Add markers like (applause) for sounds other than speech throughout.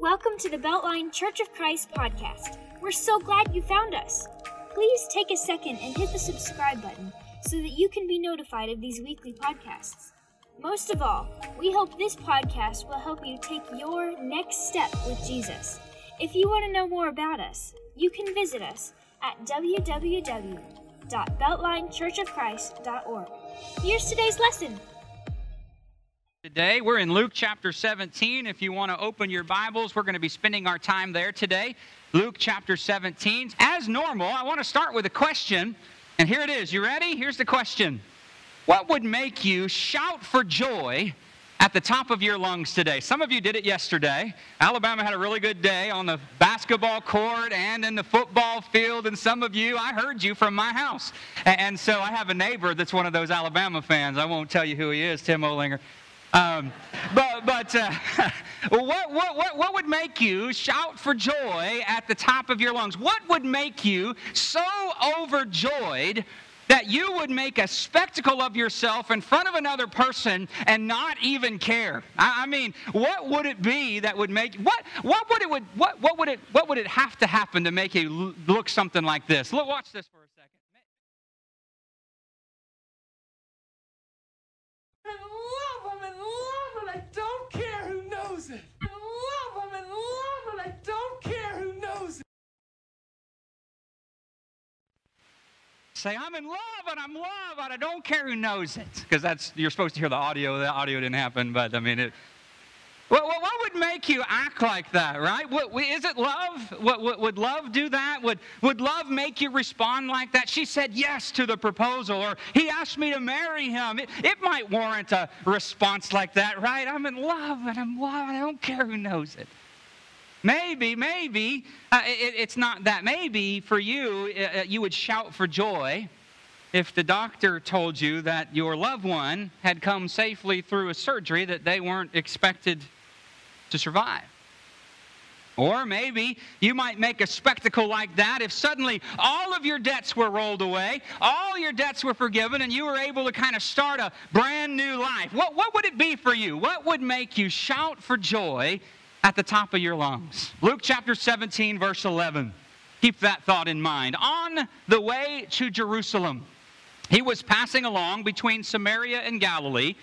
Welcome to the Beltline Church of Christ podcast. We're so glad you found us. Please take a second and hit the subscribe button so that you can be notified of these weekly podcasts. Most of all, we hope this podcast will help you take your next step with Jesus. If you want to know more about us, you can visit us at www.beltlinechurchofchrist.org. Here's today's lesson. Today, we're in Luke chapter 17. If you want to open your Bibles, we're going to be spending our time there today. Luke chapter 17. As normal, I want to start with a question, and here it is. You ready? Here's the question What would make you shout for joy at the top of your lungs today? Some of you did it yesterday. Alabama had a really good day on the basketball court and in the football field, and some of you, I heard you from my house. And so I have a neighbor that's one of those Alabama fans. I won't tell you who he is, Tim Olinger. Um, but but uh, (laughs) what, what, what, what would make you shout for joy at the top of your lungs? What would make you so overjoyed that you would make a spectacle of yourself in front of another person and not even care? I, mean, what would it be that would make what what would it would what, what would it what would it have to happen to make you look something like this? Look, watch this for a second. I love them and love them. I don't care who knows it. I love them and love them. I don't care who knows it. Say, I'm in love and I'm love and I don't care who knows it. Because that's, you're supposed to hear the audio. The audio didn't happen, but I mean, it. What, what, what would make you act like that, right? What, is it love? What, would love do that? Would, would love make you respond like that? She said yes to the proposal, or he asked me to marry him. It, it might warrant a response like that, right? I'm in love and I'm love. I don't care who knows it. Maybe, maybe, uh, it, it's not that. Maybe for you, uh, you would shout for joy if the doctor told you that your loved one had come safely through a surgery that they weren't expected to survive. Or maybe you might make a spectacle like that if suddenly all of your debts were rolled away, all your debts were forgiven, and you were able to kind of start a brand new life. What, what would it be for you? What would make you shout for joy at the top of your lungs? Luke chapter 17, verse 11. Keep that thought in mind. On the way to Jerusalem, he was passing along between Samaria and Galilee.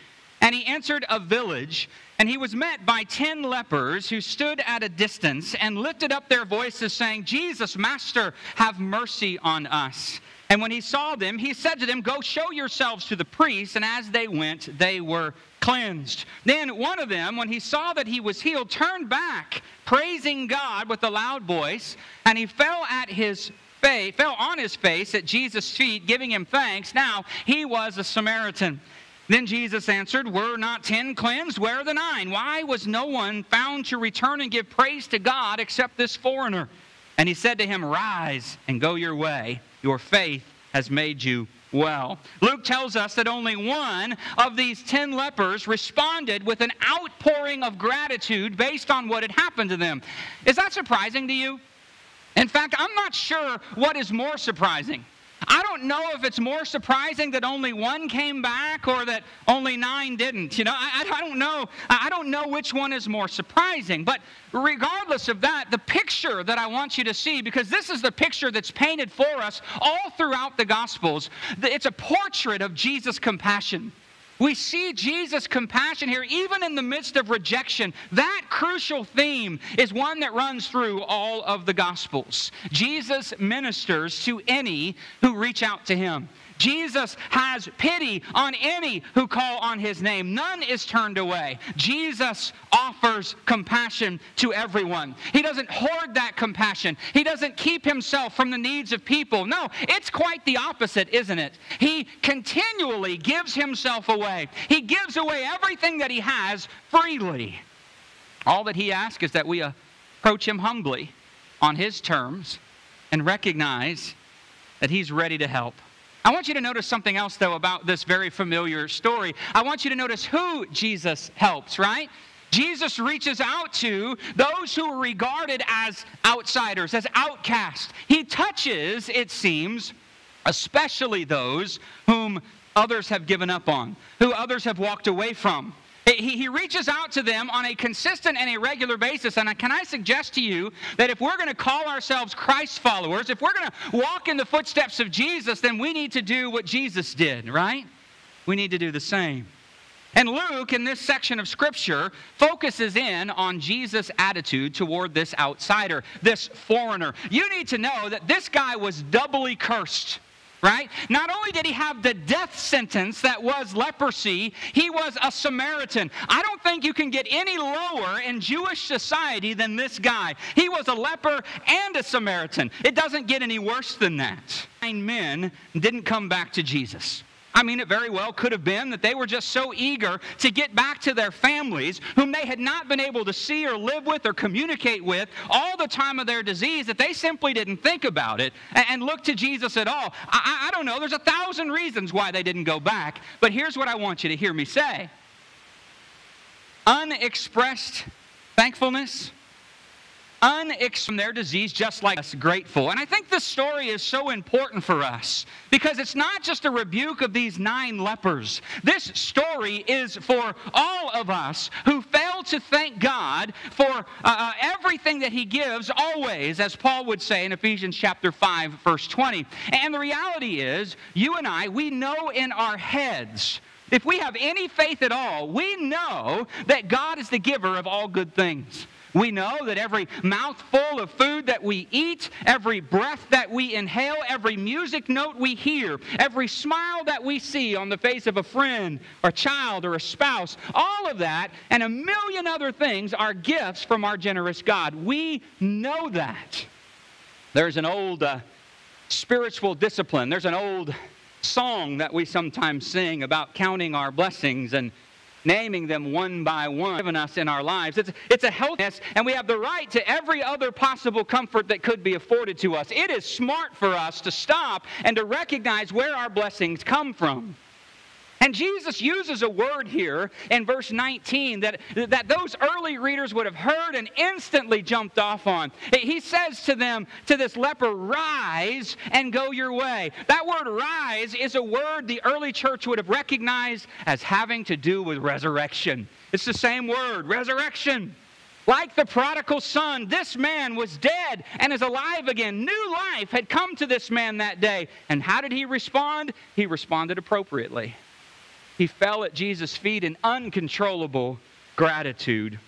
And he entered a village, and he was met by ten lepers who stood at a distance and lifted up their voices, saying, Jesus, Master, have mercy on us. And when he saw them, he said to them, Go show yourselves to the priests. And as they went, they were cleansed. Then one of them, when he saw that he was healed, turned back, praising God with a loud voice, and he fell at his face, fell on his face at Jesus' feet, giving him thanks. Now he was a Samaritan. Then Jesus answered, Were not ten cleansed? Where are the nine? Why was no one found to return and give praise to God except this foreigner? And he said to him, Rise and go your way. Your faith has made you well. Luke tells us that only one of these ten lepers responded with an outpouring of gratitude based on what had happened to them. Is that surprising to you? In fact, I'm not sure what is more surprising. I don't know if it's more surprising that only one came back or that only nine didn't. You know, I, I, don't know. I don't know which one is more surprising. But regardless of that, the picture that I want you to see, because this is the picture that's painted for us all throughout the Gospels, it's a portrait of Jesus' compassion. We see Jesus' compassion here, even in the midst of rejection. That crucial theme is one that runs through all of the Gospels. Jesus ministers to any who reach out to him. Jesus has pity on any who call on his name. None is turned away. Jesus offers compassion to everyone. He doesn't hoard that compassion, he doesn't keep himself from the needs of people. No, it's quite the opposite, isn't it? He continually gives himself away, he gives away everything that he has freely. All that he asks is that we approach him humbly on his terms and recognize that he's ready to help. I want you to notice something else, though, about this very familiar story. I want you to notice who Jesus helps, right? Jesus reaches out to those who are regarded as outsiders, as outcasts. He touches, it seems, especially those whom others have given up on, who others have walked away from. He, he reaches out to them on a consistent and a regular basis. And can I suggest to you that if we're going to call ourselves Christ followers, if we're going to walk in the footsteps of Jesus, then we need to do what Jesus did, right? We need to do the same. And Luke, in this section of Scripture, focuses in on Jesus' attitude toward this outsider, this foreigner. You need to know that this guy was doubly cursed right? Not only did he have the death sentence that was leprosy, he was a Samaritan. I don't think you can get any lower in Jewish society than this guy. He was a leper and a Samaritan. It doesn't get any worse than that. Nine men didn't come back to Jesus. I mean, it very well could have been that they were just so eager to get back to their families, whom they had not been able to see or live with or communicate with all the time of their disease, that they simply didn't think about it and look to Jesus at all. I, I don't know. There's a thousand reasons why they didn't go back, but here's what I want you to hear me say unexpressed thankfulness unex from their disease just like us grateful. And I think this story is so important for us because it's not just a rebuke of these nine lepers. This story is for all of us who fail to thank God for uh, uh everything that he gives always, as Paul would say in Ephesians chapter 5 verse 20. And the reality is, you and I, we know in our heads if we have any faith at all, we know that God is the giver of all good things. We know that every mouthful of food that we eat, every breath that we inhale, every music note we hear, every smile that we see on the face of a friend or child or a spouse, all of that and a million other things are gifts from our generous God. We know that. There's an old uh, spiritual discipline, there's an old song that we sometimes sing about counting our blessings and naming them one by one, given us in our lives. It's, it's a healthiness, and we have the right to every other possible comfort that could be afforded to us. It is smart for us to stop and to recognize where our blessings come from. And Jesus uses a word here in verse 19 that, that those early readers would have heard and instantly jumped off on. He says to them, to this leper, rise and go your way. That word rise is a word the early church would have recognized as having to do with resurrection. It's the same word, resurrection. Like the prodigal son, this man was dead and is alive again. New life had come to this man that day. And how did he respond? He responded appropriately he fell at Jesus' feet in uncontrollable gratitude.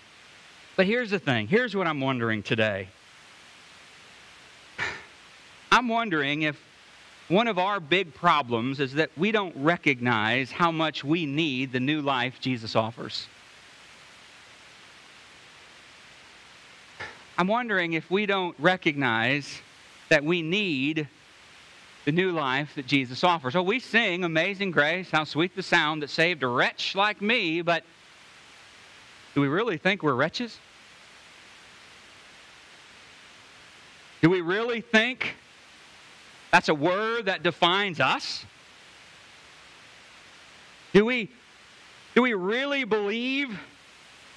But here's the thing here's what I'm wondering today. (sighs) I'm wondering if one of our big problems is that we don't recognize how much we need the new life Jesus offers. (sighs) I'm wondering if we don't recognize that we need the new life that Jesus offers. So we sing Amazing Grace, how sweet the sound that saved a wretch like me, but do we really think we're wretches? Do we really think that's a word that defines us? Do we, do we really believe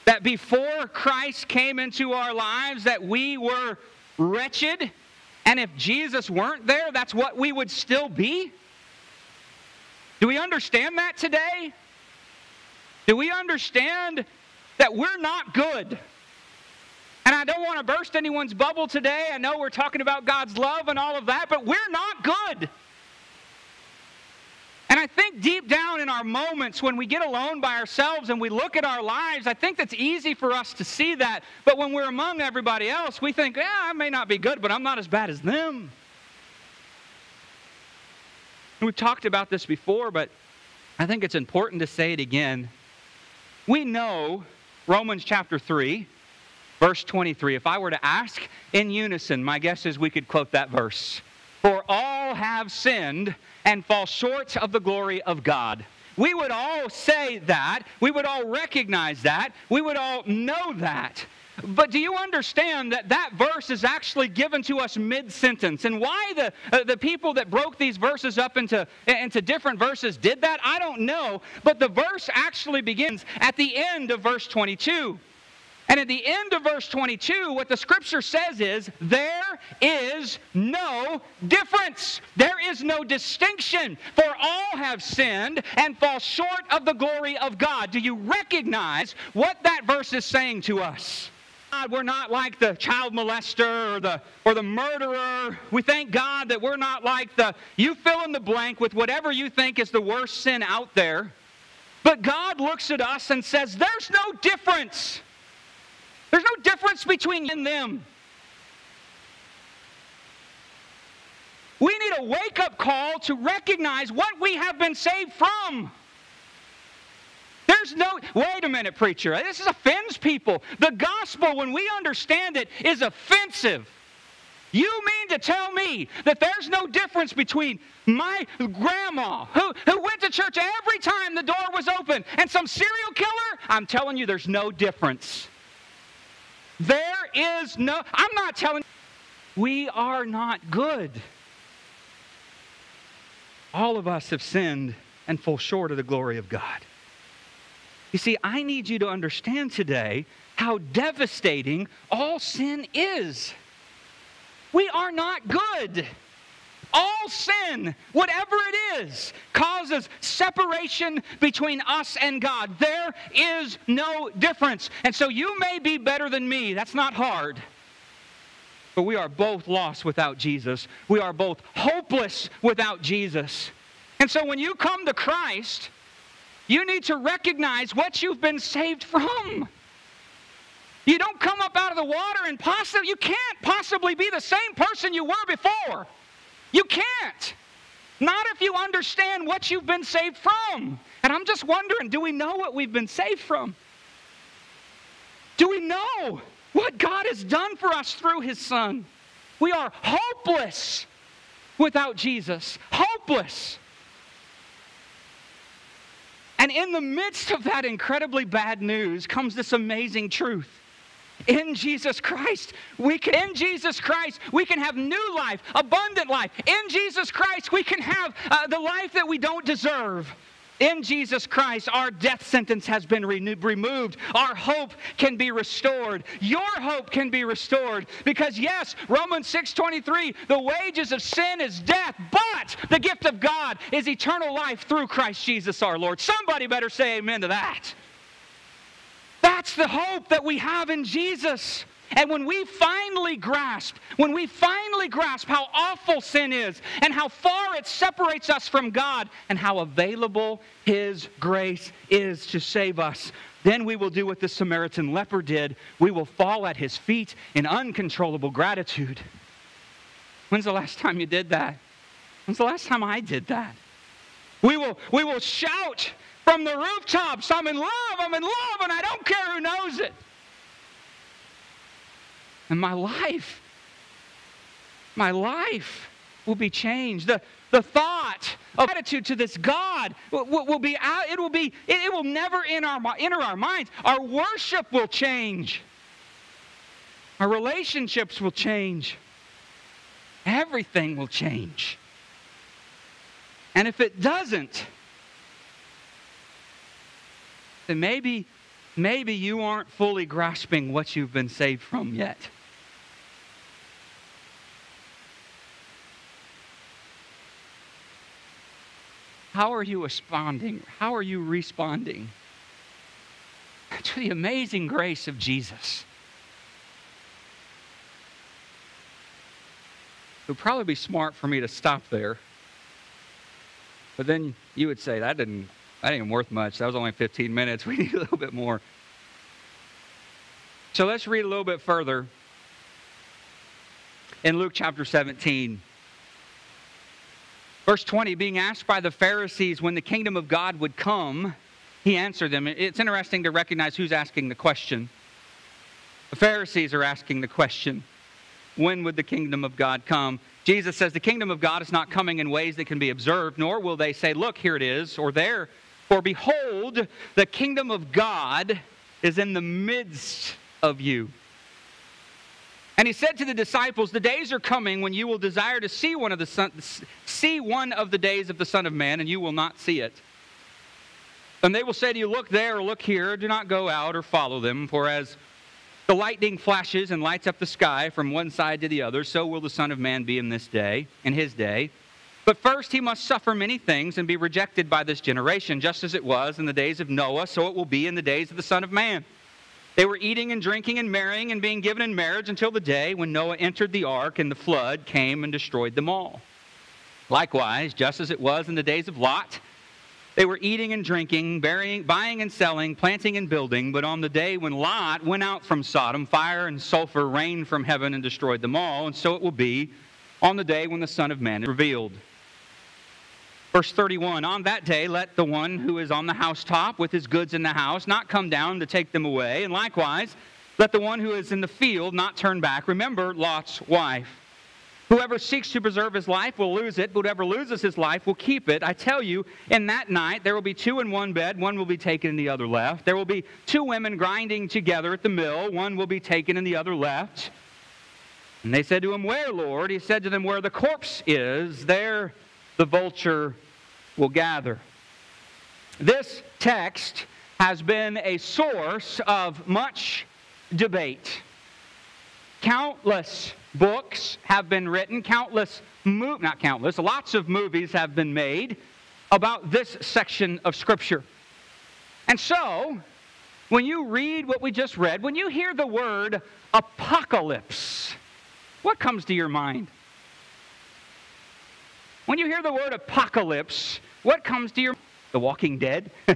that before Christ came into our lives that we were wretched? And if Jesus weren't there, that's what we would still be? Do we understand that today? Do we understand that we're not good? And I don't want to burst anyone's bubble today. I know we're talking about God's love and all of that, but we're not good. And I think deep down in our moments when we get alone by ourselves and we look at our lives, I think that's easy for us to see that. But when we're among everybody else, we think, yeah, I may not be good, but I'm not as bad as them. We've talked about this before, but I think it's important to say it again. We know Romans chapter 3, verse 23. If I were to ask in unison, my guess is we could quote that verse. For all have sinned and fall short of the glory of God. We would all say that. We would all recognize that. We would all know that. But do you understand that that verse is actually given to us mid sentence? And why the, uh, the people that broke these verses up into, into different verses did that, I don't know. But the verse actually begins at the end of verse 22. And at the end of verse 22, what the scripture says is, there is no difference. There is no distinction, for all have sinned and fall short of the glory of God. Do you recognize what that verse is saying to us? God, we're not like the child molester or the, or the murderer. We thank God that we're not like the, you fill in the blank with whatever you think is the worst sin out there. But God looks at us and says, there's no difference. There's no difference between you and them. We need a wake up call to recognize what we have been saved from. There's no, wait a minute, preacher. This offends people. The gospel, when we understand it, is offensive. You mean to tell me that there's no difference between my grandma, who, who went to church every time the door was open, and some serial killer? I'm telling you, there's no difference. There is no, I'm not telling we are not good. All of us have sinned and fall short of the glory of God. You see, I need you to understand today how devastating all sin is. We are not good. All sin, whatever it is, causes separation between us and God. There is no difference. And so you may be better than me. That's not hard. But we are both lost without Jesus. We are both hopeless without Jesus. And so when you come to Christ, you need to recognize what you've been saved from. You don't come up out of the water and possibly, you can't possibly be the same person you were before. You can't. Not if you understand what you've been saved from. And I'm just wondering do we know what we've been saved from? Do we know what God has done for us through His Son? We are hopeless without Jesus. Hopeless. And in the midst of that incredibly bad news comes this amazing truth. In Jesus Christ, we can in Jesus Christ we can have new life, abundant life. In Jesus Christ we can have uh, the life that we don't deserve. In Jesus Christ, our death sentence has been re- removed. Our hope can be restored. Your hope can be restored. Because yes, Romans 6:23, the wages of sin is death, but the gift of God is eternal life through Christ Jesus our Lord. Somebody better say amen to that. That's the hope that we have in Jesus. And when we finally grasp, when we finally grasp how awful sin is and how far it separates us from God and how available His grace is to save us, then we will do what the Samaritan leper did. We will fall at His feet in uncontrollable gratitude. When's the last time you did that? When's the last time I did that? We will, we will shout from the rooftops, I'm in love, I'm in love, and I don't care who knows it. And my life, my life will be changed. The, the thought of attitude to this God will, will be out, it will be, it, it will never in our, enter our minds. Our worship will change. Our relationships will change. Everything will change. And if it doesn't, then maybe, maybe you aren't fully grasping what you've been saved from yet. How are you responding? How are you responding to the amazing grace of Jesus? It would probably be smart for me to stop there. But then you would say, that didn't that ain't worth much. That was only 15 minutes. (laughs) We need a little bit more. So let's read a little bit further in Luke chapter 17. Verse 20, being asked by the Pharisees when the kingdom of God would come, he answered them. It's interesting to recognize who's asking the question. The Pharisees are asking the question when would the kingdom of God come? Jesus says the kingdom of God is not coming in ways that can be observed, nor will they say, Look, here it is, or there, for behold, the kingdom of God is in the midst of you. And he said to the disciples, The days are coming when you will desire to see one of the son, see one of the days of the Son of Man, and you will not see it. And they will say to you, Look there or look here, do not go out or follow them, for as the lightning flashes and lights up the sky from one side to the other, so will the Son of Man be in this day, in his day. But first he must suffer many things and be rejected by this generation, just as it was in the days of Noah, so it will be in the days of the Son of Man. They were eating and drinking and marrying and being given in marriage until the day when Noah entered the ark and the flood came and destroyed them all. Likewise, just as it was in the days of Lot, they were eating and drinking, burying, buying and selling, planting and building. But on the day when Lot went out from Sodom, fire and sulfur rained from heaven and destroyed them all. And so it will be on the day when the Son of Man is revealed. Verse 31 On that day, let the one who is on the housetop with his goods in the house not come down to take them away. And likewise, let the one who is in the field not turn back. Remember Lot's wife. Whoever seeks to preserve his life will lose it, but whoever loses his life will keep it. I tell you, in that night there will be two in one bed, one will be taken and the other left. There will be two women grinding together at the mill, one will be taken and the other left. And they said to him, Where, Lord? He said to them, Where the corpse is, there the vulture will gather. This text has been a source of much debate. Countless books have been written, countless, not countless, lots of movies have been made about this section of Scripture. And so, when you read what we just read, when you hear the word apocalypse, what comes to your mind? When you hear the word apocalypse, what comes to your The Walking Dead? (laughs) Do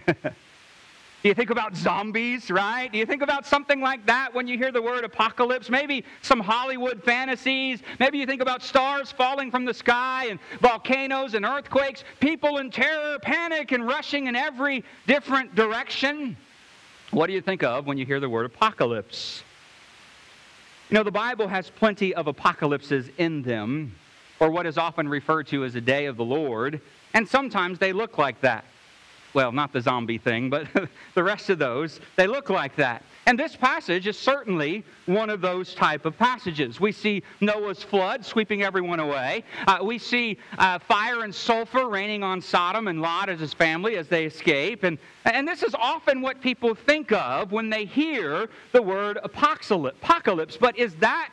you think about zombies, right? Do you think about something like that when you hear the word apocalypse? Maybe some Hollywood fantasies. Maybe you think about stars falling from the sky and volcanoes and earthquakes, people in terror, panic, and rushing in every different direction. What do you think of when you hear the word apocalypse? You know, the Bible has plenty of apocalypses in them, or what is often referred to as a day of the Lord, and sometimes they look like that well, not the zombie thing, but (laughs) the rest of those, they look like that. And this passage is certainly one of those type of passages. We see Noah's flood sweeping everyone away. Uh, we see uh, fire and sulfur raining on Sodom and Lot as his family as they escape. And, and this is often what people think of when they hear the word apocalypse. But is that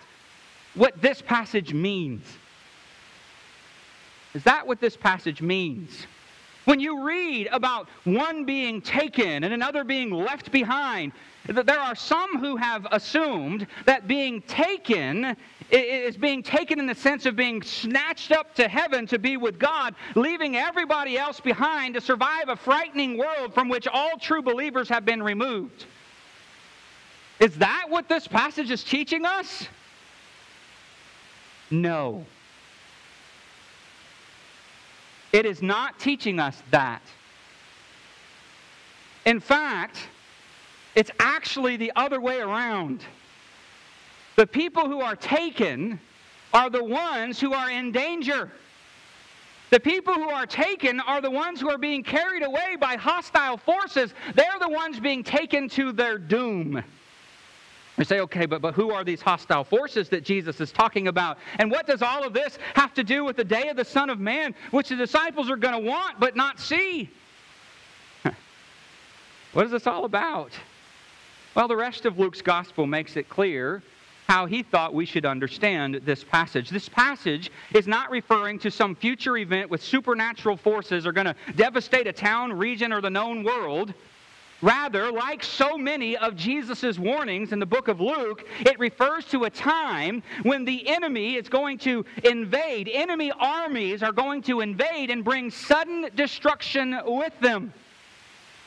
what this passage means? Is that what this passage means? When you read about one being taken and another being left behind, there are some who have assumed that being taken is being taken in the sense of being snatched up to heaven to be with God, leaving everybody else behind to survive a frightening world from which all true believers have been removed. Is that what this passage is teaching us? No. It is not teaching us that. In fact, it's actually the other way around. The people who are taken are the ones who are in danger. The people who are taken are the ones who are being carried away by hostile forces. They're the ones being taken to their doom. We say, okay, but, but who are these hostile forces that Jesus is talking about? And what does all of this have to do with the day of the Son of Man, which the disciples are going to want but not see? what is this all about? Well, the rest of Luke's gospel makes it clear how he thought we should understand this passage. This passage is not referring to some future event with supernatural forces are going to devastate a town, region, or the known world. Rather, like so many of Jesus' warnings in the book of Luke, it refers to a time when the enemy is going to invade. Enemy armies are going to invade and bring sudden destruction with them.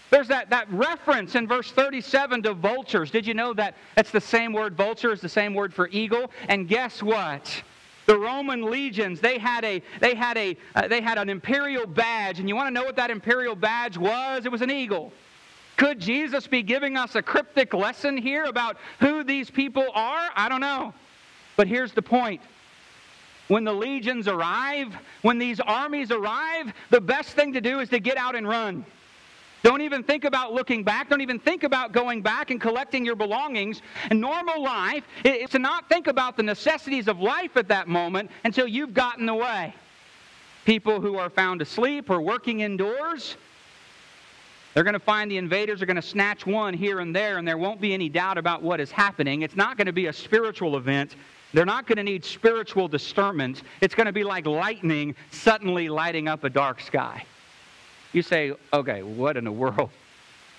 There's that, that reference in verse 37 to vultures. Did you know that it's the same word vulture is the same word for eagle? And guess what? The Roman legions, they had a they had a uh, they had an imperial badge, and you want to know what that imperial badge was? It was an eagle. Could Jesus be giving us a cryptic lesson here about who these people are? I don't know. But here's the point. When the legions arrive, when these armies arrive, the best thing to do is to get out and run. Don't even think about looking back. Don't even think about going back and collecting your belongings. And normal life is to not think about the necessities of life at that moment until you've gotten away. People who are found asleep or working indoors, They're going to find the invaders are going to snatch one here and there, and there won't be any doubt about what is happening. It's not going to be a spiritual event. They're not going to need spiritual discernment. It's going to be like lightning suddenly lighting up a dark sky. You say, okay, what in the world?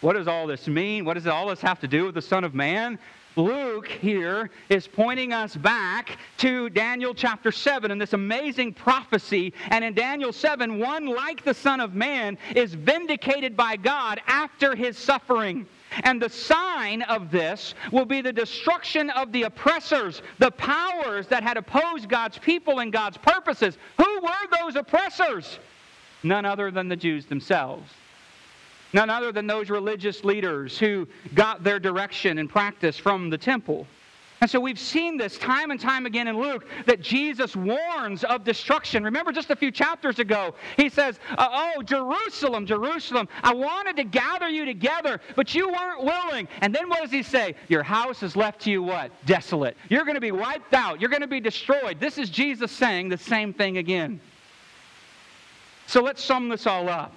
What does all this mean? What does all this have to do with the Son of Man? Luke here is pointing us back to Daniel chapter 7 and this amazing prophecy. And in Daniel 7, one like the Son of Man is vindicated by God after his suffering. And the sign of this will be the destruction of the oppressors, the powers that had opposed God's people and God's purposes. Who were those oppressors? None other than the Jews themselves. None other than those religious leaders who got their direction and practice from the temple. And so we've seen this time and time again in Luke that Jesus warns of destruction. Remember just a few chapters ago, he says, uh, Oh, Jerusalem, Jerusalem, I wanted to gather you together, but you weren't willing. And then what does he say? Your house is left to you what? Desolate. You're going to be wiped out. You're going to be destroyed. This is Jesus saying the same thing again. So let's sum this all up.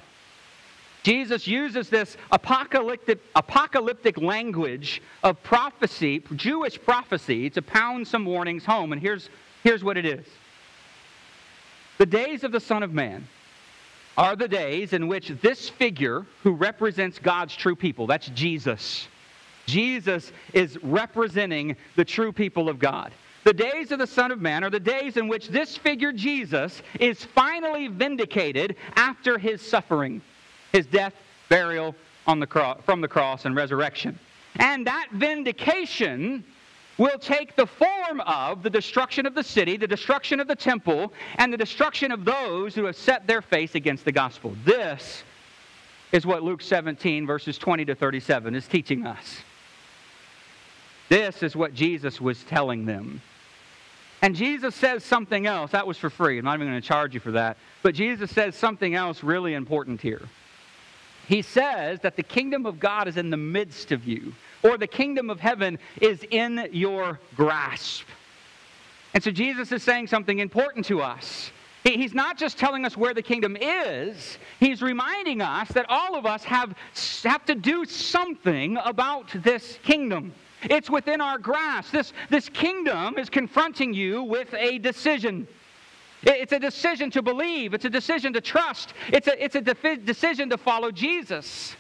Jesus uses this apocalyptic, apocalyptic language of prophecy, Jewish prophecy, to pound some warnings home. And here's, here's what it is The days of the Son of Man are the days in which this figure who represents God's true people, that's Jesus, Jesus is representing the true people of God. The days of the Son of Man are the days in which this figure, Jesus, is finally vindicated after his suffering his death, burial on the cross, from the cross, and resurrection. And that vindication will take the form of the destruction of the city, the destruction of the temple, and the destruction of those who have set their face against the gospel. This is what Luke 17, verses 20 to 37, is teaching us. This is what Jesus was telling them. And Jesus says something else. That was for free. I'm not even going to charge you for that. But Jesus says something else really important here he says that the kingdom of God is in the midst of you, or the kingdom of heaven is in your grasp. And so Jesus is saying something important to us. He's not just telling us where the kingdom is, he's reminding us that all of us have, have to do something about this kingdom. It's within our grasp. This, this kingdom is confronting you with a decision. It's a decision to believe. It's a decision to trust. It's a, it's a de- decision to follow Jesus.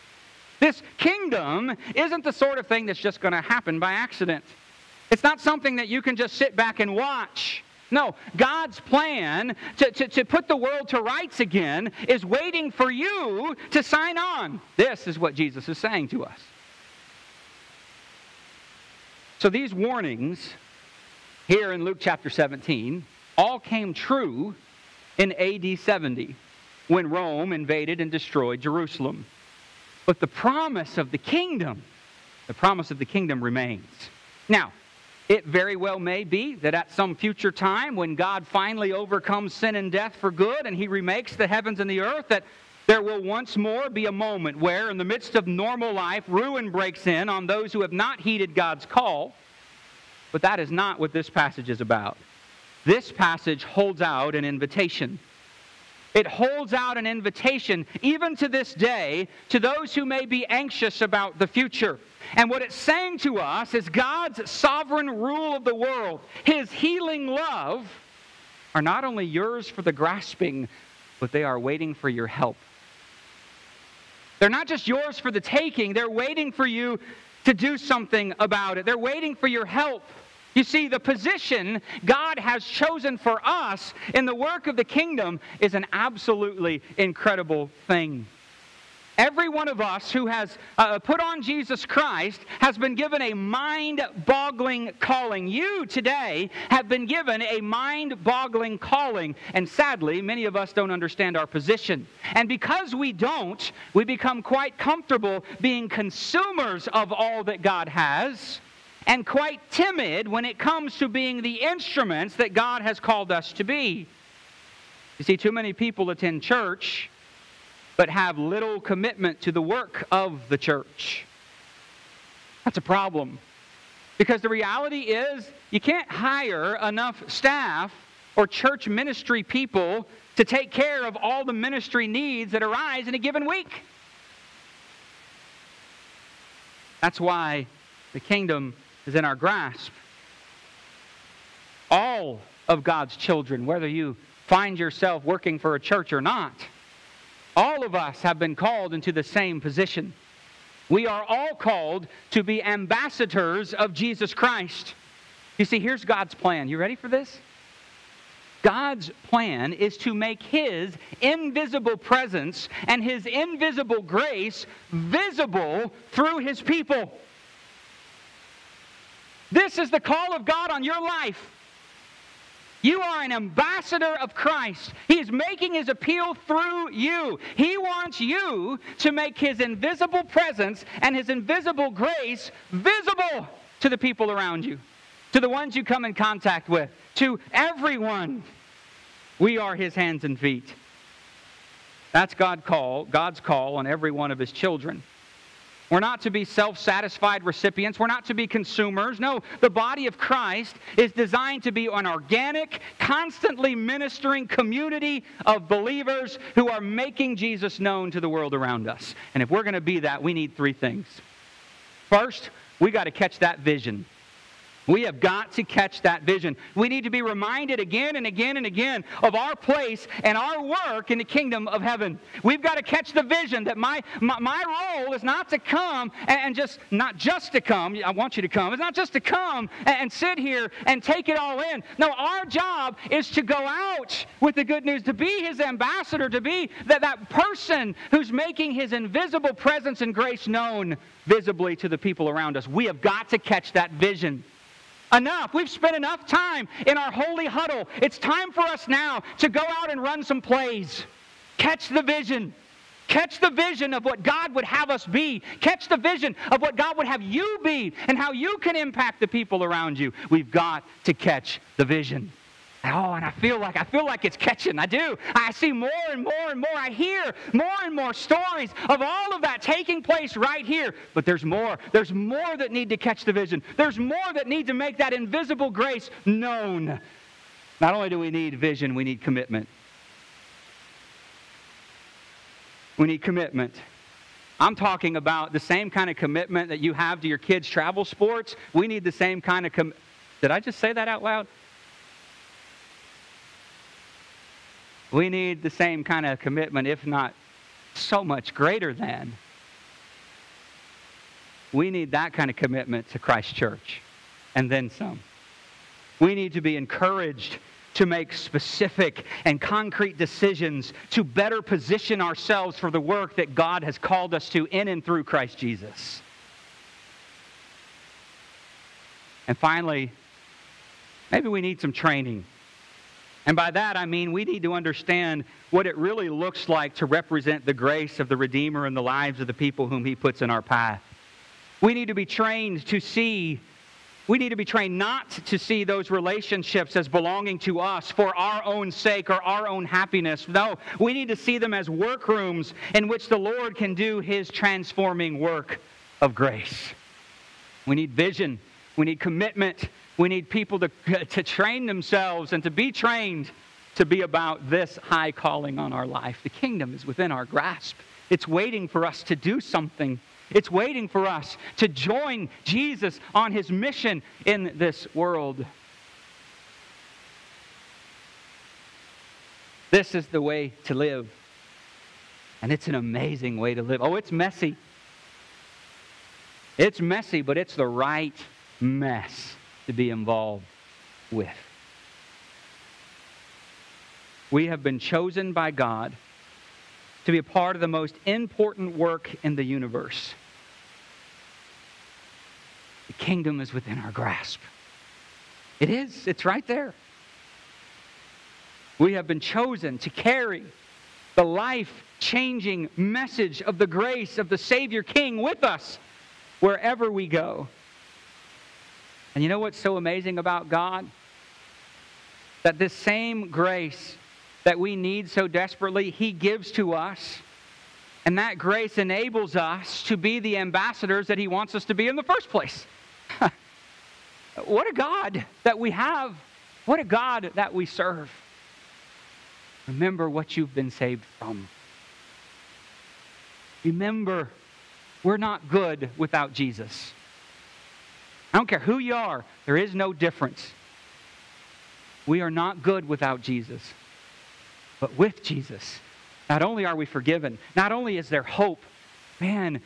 This kingdom isn't the sort of thing that's just going to happen by accident. It's not something that you can just sit back and watch. No, God's plan to, to, to put the world to rights again is waiting for you to sign on. This is what Jesus is saying to us. So these warnings here in Luke chapter 17 all came true in AD 70 when Rome invaded and destroyed Jerusalem. But the promise of the kingdom, the promise of the kingdom remains. Now, it very well may be that at some future time when God finally overcomes sin and death for good and he remakes the heavens and the earth, that there will once more be a moment where, in the midst of normal life, ruin breaks in on those who have not heeded God's call. But that is not what this passage is about. This passage holds out an invitation. It holds out an invitation, even to this day, to those who may be anxious about the future. And what it's saying to us is God's sovereign rule of the world, His healing love, are not only yours for the grasping, but they are waiting for your help. They're not just yours for the taking, they're waiting for you to do something about it. They're waiting for your help. You see, the position God has chosen for us in the work of the kingdom is an absolutely incredible thing. Every one of us who has uh, put on Jesus Christ has been given a mind boggling calling. You today have been given a mind boggling calling. And sadly, many of us don't understand our position. And because we don't, we become quite comfortable being consumers of all that God has and quite timid when it comes to being the instruments that God has called us to be. You see, too many people attend church but have little commitment to the work of the church. That's a problem. Because the reality is, you can't hire enough staff or church ministry people to take care of all the ministry needs that arise in a given week. That's why the kingdom is in our grasp. All of God's children, whether you find yourself working for a church or not, all of us have been called into the same position. We are all called to be ambassadors of Jesus Christ. You see, here's God's plan. You ready for this? God's plan is to make His invisible presence and His invisible grace visible through His people. This is the call of God on your life. You are an ambassador of Christ. He is making his appeal through you. He wants you to make his invisible presence and his invisible grace visible to the people around you, to the ones you come in contact with, to everyone. We are his hands and feet. That's God call, God's call on every one of his children. We're not to be self satisfied recipients. We're not to be consumers. No, the body of Christ is designed to be an organic, constantly ministering community of believers who are making Jesus known to the world around us. And if we're going to be that, we need three things. First, we got to catch that vision. We have got to catch that vision. We need to be reminded again and again and again of our place and our work in the kingdom of heaven. We've got to catch the vision that my, my, my role is not to come and, just, not just to come, I want you to come, it's not just to come and, and sit here and take it all in. No, our job is to go out with the good news, to be his ambassador, to be that, that person who's making his invisible presence and grace known visibly to the people around us. We have got to catch that vision. Enough. We've spent enough time in our holy huddle. It's time for us now to go out and run some plays. Catch the vision. Catch the vision of what God would have us be. Catch the vision of what God would have you be and how you can impact the people around you. We've got to catch the vision. Oh, and I feel like I feel like it's catching. I do. I see more and more and more. I hear more and more stories of all of that taking place right here. But there's more. There's more that need to catch the vision. There's more that need to make that invisible grace known. Not only do we need vision, we need commitment. We need commitment. I'm talking about the same kind of commitment that you have to your kids' travel sports. We need the same kind of com- Did I just say that out loud? We need the same kind of commitment, if not so much greater than. We need that kind of commitment to Christ Church, and then some. We need to be encouraged to make specific and concrete decisions to better position ourselves for the work that God has called us to in and through Christ Jesus. And finally, maybe we need some training and by that, I mean we need to understand what it really looks like to represent the grace of the Redeemer in the lives of the people whom He puts in our path. We need to be trained to see, we need to be trained not to see those relationships as belonging to us for our own sake or our own happiness. No, we need to see them as workrooms in which the Lord can do His transforming work of grace. We need vision, we need commitment, we need people to, to train themselves and to be trained to be about this high calling on our life. The kingdom is within our grasp, it's waiting for us to do something. It's waiting for us to join Jesus on his mission in this world. This is the way to live. And it's an amazing way to live. Oh, it's messy. It's messy, but it's the right mess to be involved with. We have been chosen by God to be a part of the most important work in the universe. The kingdom is within our grasp. It is, it's right there. We have been chosen to carry the life changing message of the grace of the Savior King with us wherever we go. And you know what's so amazing about God? That this same grace that we need so desperately, He gives to us. And that grace enables us to be the ambassadors that He wants us to be in the first place. (laughs) what a God that we have. What a God that we serve. Remember what you've been saved from. Remember We're not good without Jesus. I don't care who you are, there is no difference. We are not good without Jesus. But with Jesus, not only are we forgiven, not only is there hope, man,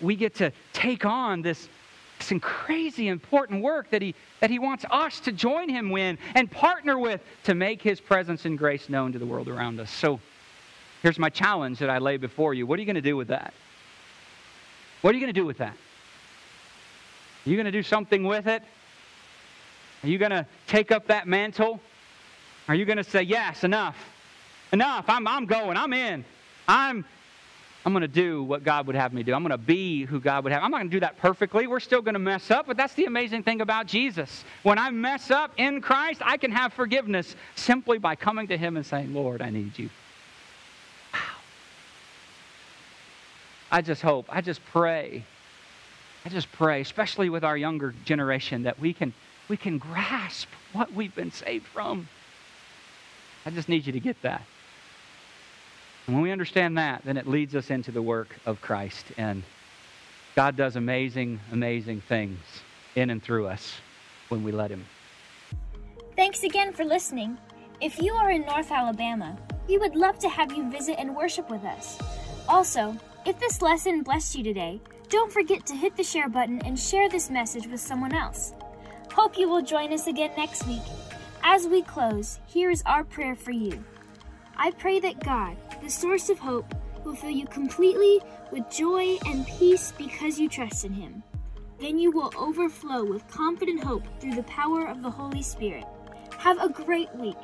we get to take on this, this crazy important work that he, that he wants us to join him in and partner with to make his presence and grace known to the world around us. So here's my challenge that I lay before you. What are you going to do with that? What are you going to do with that? Are you going to do something with it? Are you going to take up that mantle? Are you going to say, yes, enough? Enough. I'm, I'm going. I'm in. I'm, I'm going to do what God would have me do. I'm going to be who God would have. I'm not going to do that perfectly. We're still going to mess up, but that's the amazing thing about Jesus. When I mess up in Christ, I can have forgiveness simply by coming to Him and saying, Lord, I need you. Wow. I just hope, I just pray, I just pray, especially with our younger generation, that we can, we can grasp what we've been saved from. I just need you to get that. And when we understand that, then it leads us into the work of Christ. And God does amazing, amazing things in and through us when we let Him. Thanks again for listening. If you are in North Alabama, we would love to have you visit and worship with us. Also, if this lesson blessed you today, don't forget to hit the share button and share this message with someone else. Hope you will join us again next week. As we close, here is our prayer for you. I pray that God, the source of hope, will fill you completely with joy and peace because you trust in Him. Then you will overflow with confident hope through the power of the Holy Spirit. Have a great week.